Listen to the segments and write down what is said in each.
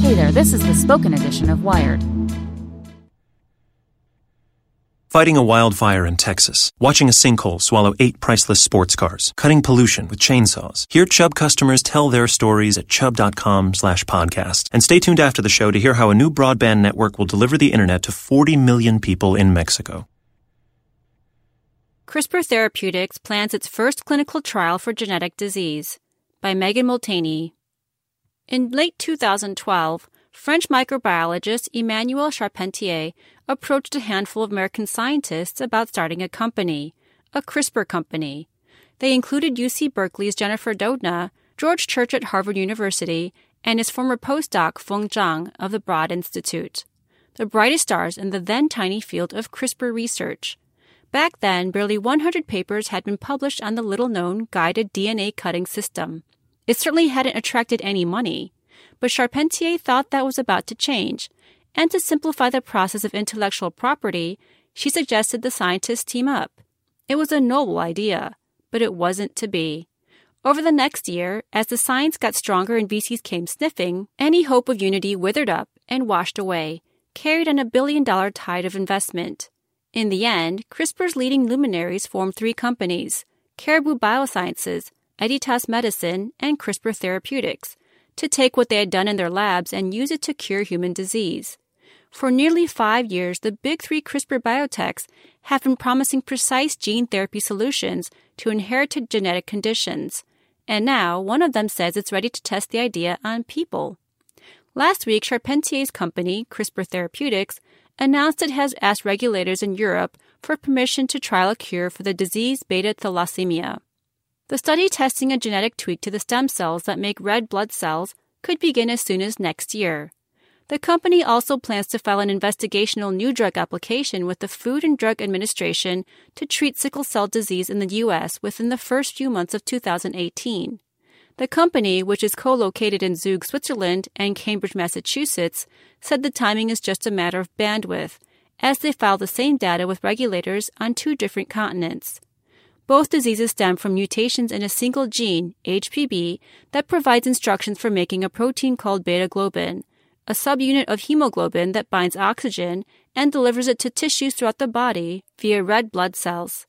Hey there, this is the spoken edition of Wired. Fighting a wildfire in Texas, watching a sinkhole swallow eight priceless sports cars, cutting pollution with chainsaws. Hear Chubb customers tell their stories at chubb.com slash podcast. And stay tuned after the show to hear how a new broadband network will deliver the internet to 40 million people in Mexico. CRISPR Therapeutics plans its first clinical trial for genetic disease by Megan Molteni. In late 2012, French microbiologist Emmanuelle Charpentier approached a handful of American scientists about starting a company, a CRISPR company. They included UC Berkeley's Jennifer Doudna, George Church at Harvard University, and his former postdoc Feng Zhang of the Broad Institute, the brightest stars in the then tiny field of CRISPR research. Back then, barely 100 papers had been published on the little known guided DNA cutting system. It certainly hadn't attracted any money, but Charpentier thought that was about to change, and to simplify the process of intellectual property, she suggested the scientists team up. It was a noble idea, but it wasn't to be. Over the next year, as the science got stronger and VCs came sniffing, any hope of unity withered up and washed away, carried on a billion dollar tide of investment. In the end, CRISPR's leading luminaries formed three companies Caribou Biosciences, Editas Medicine, and CRISPR Therapeutics to take what they had done in their labs and use it to cure human disease. For nearly five years, the big three CRISPR biotechs have been promising precise gene therapy solutions to inherited genetic conditions. And now, one of them says it's ready to test the idea on people. Last week, Charpentier's company, CRISPR Therapeutics, announced it has asked regulators in Europe for permission to trial a cure for the disease beta thalassemia. The study testing a genetic tweak to the stem cells that make red blood cells could begin as soon as next year. The company also plans to file an investigational new drug application with the Food and Drug Administration to treat sickle cell disease in the U.S. within the first few months of 2018. The company, which is co located in Zug, Switzerland and Cambridge, Massachusetts, said the timing is just a matter of bandwidth, as they file the same data with regulators on two different continents. Both diseases stem from mutations in a single gene, HBB, that provides instructions for making a protein called beta globin, a subunit of hemoglobin that binds oxygen and delivers it to tissues throughout the body via red blood cells.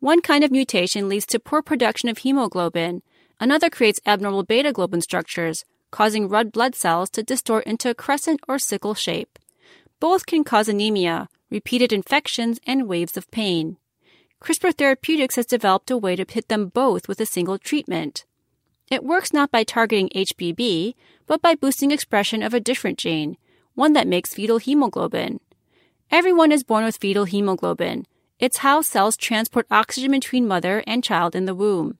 One kind of mutation leads to poor production of hemoglobin, Another creates abnormal beta globin structures, causing red blood cells to distort into a crescent or sickle shape. Both can cause anemia, repeated infections, and waves of pain. CRISPR Therapeutics has developed a way to hit them both with a single treatment. It works not by targeting HBB, but by boosting expression of a different gene, one that makes fetal hemoglobin. Everyone is born with fetal hemoglobin. It's how cells transport oxygen between mother and child in the womb.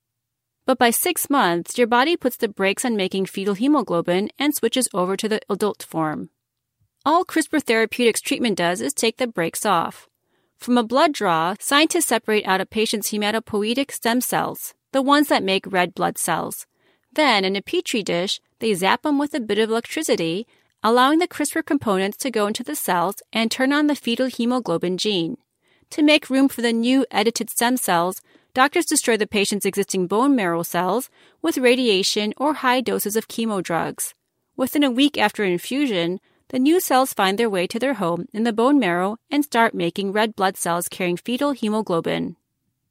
But by six months, your body puts the brakes on making fetal hemoglobin and switches over to the adult form. All CRISPR Therapeutics treatment does is take the brakes off. From a blood draw, scientists separate out a patient's hematopoietic stem cells, the ones that make red blood cells. Then, in a petri dish, they zap them with a bit of electricity, allowing the CRISPR components to go into the cells and turn on the fetal hemoglobin gene. To make room for the new edited stem cells, doctors destroy the patient's existing bone marrow cells with radiation or high doses of chemo drugs. Within a week after infusion, the new cells find their way to their home in the bone marrow and start making red blood cells carrying fetal hemoglobin.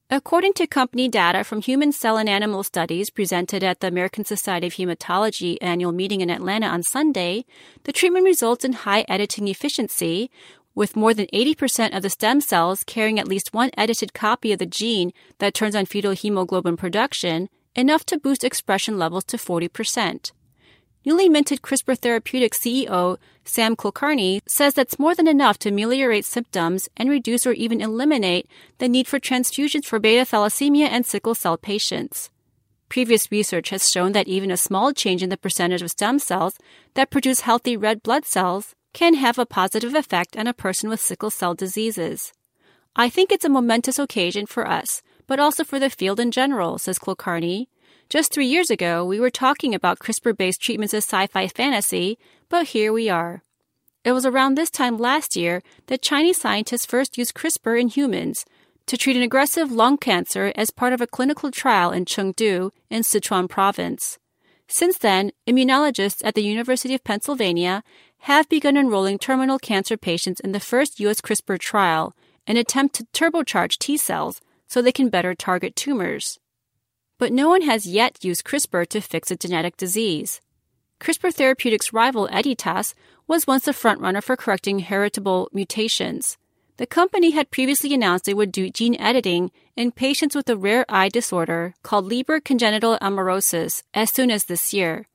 According to company data from human cell and animal studies presented at the American Society of Hematology annual meeting in Atlanta on Sunday, the treatment results in high editing efficiency, with more than 80% of the stem cells carrying at least one edited copy of the gene that turns on fetal hemoglobin production, enough to boost expression levels to 40%. Newly minted CRISPR Therapeutics CEO Sam Kulkarni says that's more than enough to ameliorate symptoms and reduce or even eliminate the need for transfusions for beta thalassemia and sickle cell patients. Previous research has shown that even a small change in the percentage of stem cells that produce healthy red blood cells can have a positive effect on a person with sickle cell diseases. I think it's a momentous occasion for us, but also for the field in general, says Kulkarni. Just three years ago, we were talking about CRISPR based treatments as sci fi fantasy, but here we are. It was around this time last year that Chinese scientists first used CRISPR in humans to treat an aggressive lung cancer as part of a clinical trial in Chengdu in Sichuan province. Since then, immunologists at the University of Pennsylvania have begun enrolling terminal cancer patients in the first U.S. CRISPR trial, an attempt to turbocharge T cells so they can better target tumors. But no one has yet used CRISPR to fix a genetic disease. CRISPR Therapeutics' rival Editas was once the frontrunner for correcting heritable mutations. The company had previously announced they would do gene editing in patients with a rare eye disorder called Leber congenital amaurosis as soon as this year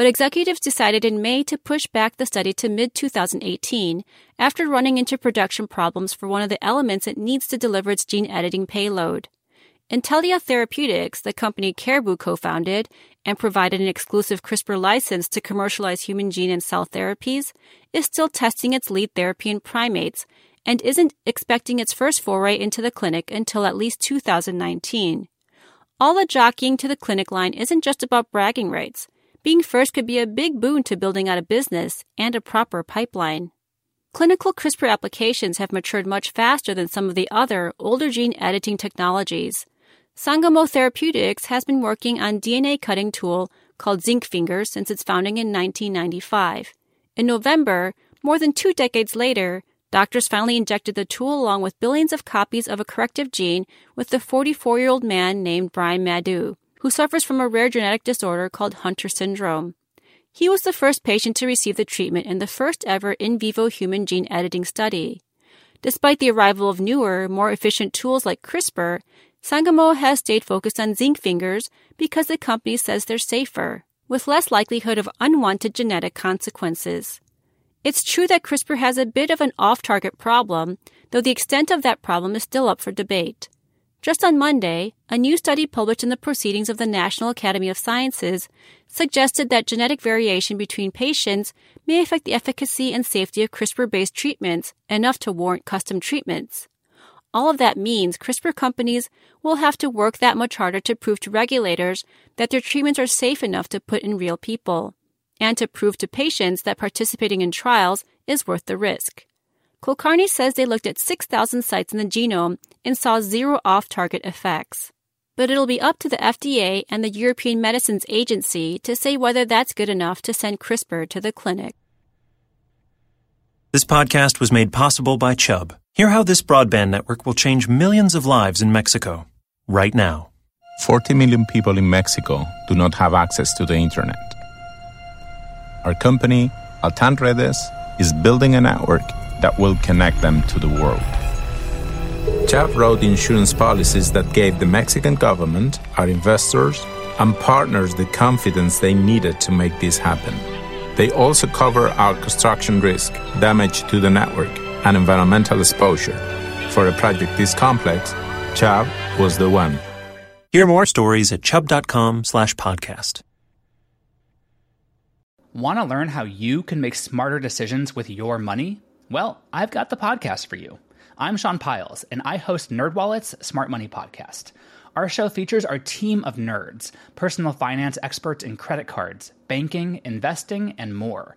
but executives decided in May to push back the study to mid 2018 after running into production problems for one of the elements it needs to deliver its gene editing payload. Intellia Therapeutics, the company Caribou co founded and provided an exclusive CRISPR license to commercialize human gene and cell therapies, is still testing its lead therapy in primates and isn't expecting its first foray into the clinic until at least 2019. All the jockeying to the clinic line isn't just about bragging rights being first could be a big boon to building out a business and a proper pipeline. Clinical CRISPR applications have matured much faster than some of the other older gene editing technologies. Sangamo Therapeutics has been working on DNA cutting tool called Zinc Finger since its founding in 1995. In November, more than two decades later, doctors finally injected the tool along with billions of copies of a corrective gene with the 44 year old man named Brian Madeux who suffers from a rare genetic disorder called Hunter syndrome. He was the first patient to receive the treatment in the first ever in vivo human gene editing study. Despite the arrival of newer, more efficient tools like CRISPR, Sangamo has stayed focused on zinc fingers because the company says they're safer, with less likelihood of unwanted genetic consequences. It's true that CRISPR has a bit of an off target problem, though the extent of that problem is still up for debate. Just on Monday, a new study published in the Proceedings of the National Academy of Sciences suggested that genetic variation between patients may affect the efficacy and safety of CRISPR based treatments enough to warrant custom treatments. All of that means CRISPR companies will have to work that much harder to prove to regulators that their treatments are safe enough to put in real people, and to prove to patients that participating in trials is worth the risk. Kulkarni says they looked at 6,000 sites in the genome and saw zero off target effects. But it'll be up to the FDA and the European Medicines Agency to say whether that's good enough to send CRISPR to the clinic. This podcast was made possible by Chubb. Hear how this broadband network will change millions of lives in Mexico right now. 40 million people in Mexico do not have access to the internet. Our company, Altan Redes, is building a network that will connect them to the world. Chubb wrote insurance policies that gave the Mexican government, our investors, and partners the confidence they needed to make this happen. They also cover our construction risk, damage to the network, and environmental exposure. For a project this complex, Chubb was the one. Hear more stories at chubb.com slash podcast. Want to learn how you can make smarter decisions with your money? Well, I've got the podcast for you. I'm Sean Pyles, and I host NerdWallet's Smart Money Podcast. Our show features our team of nerds, personal finance experts in credit cards, banking, investing, and more.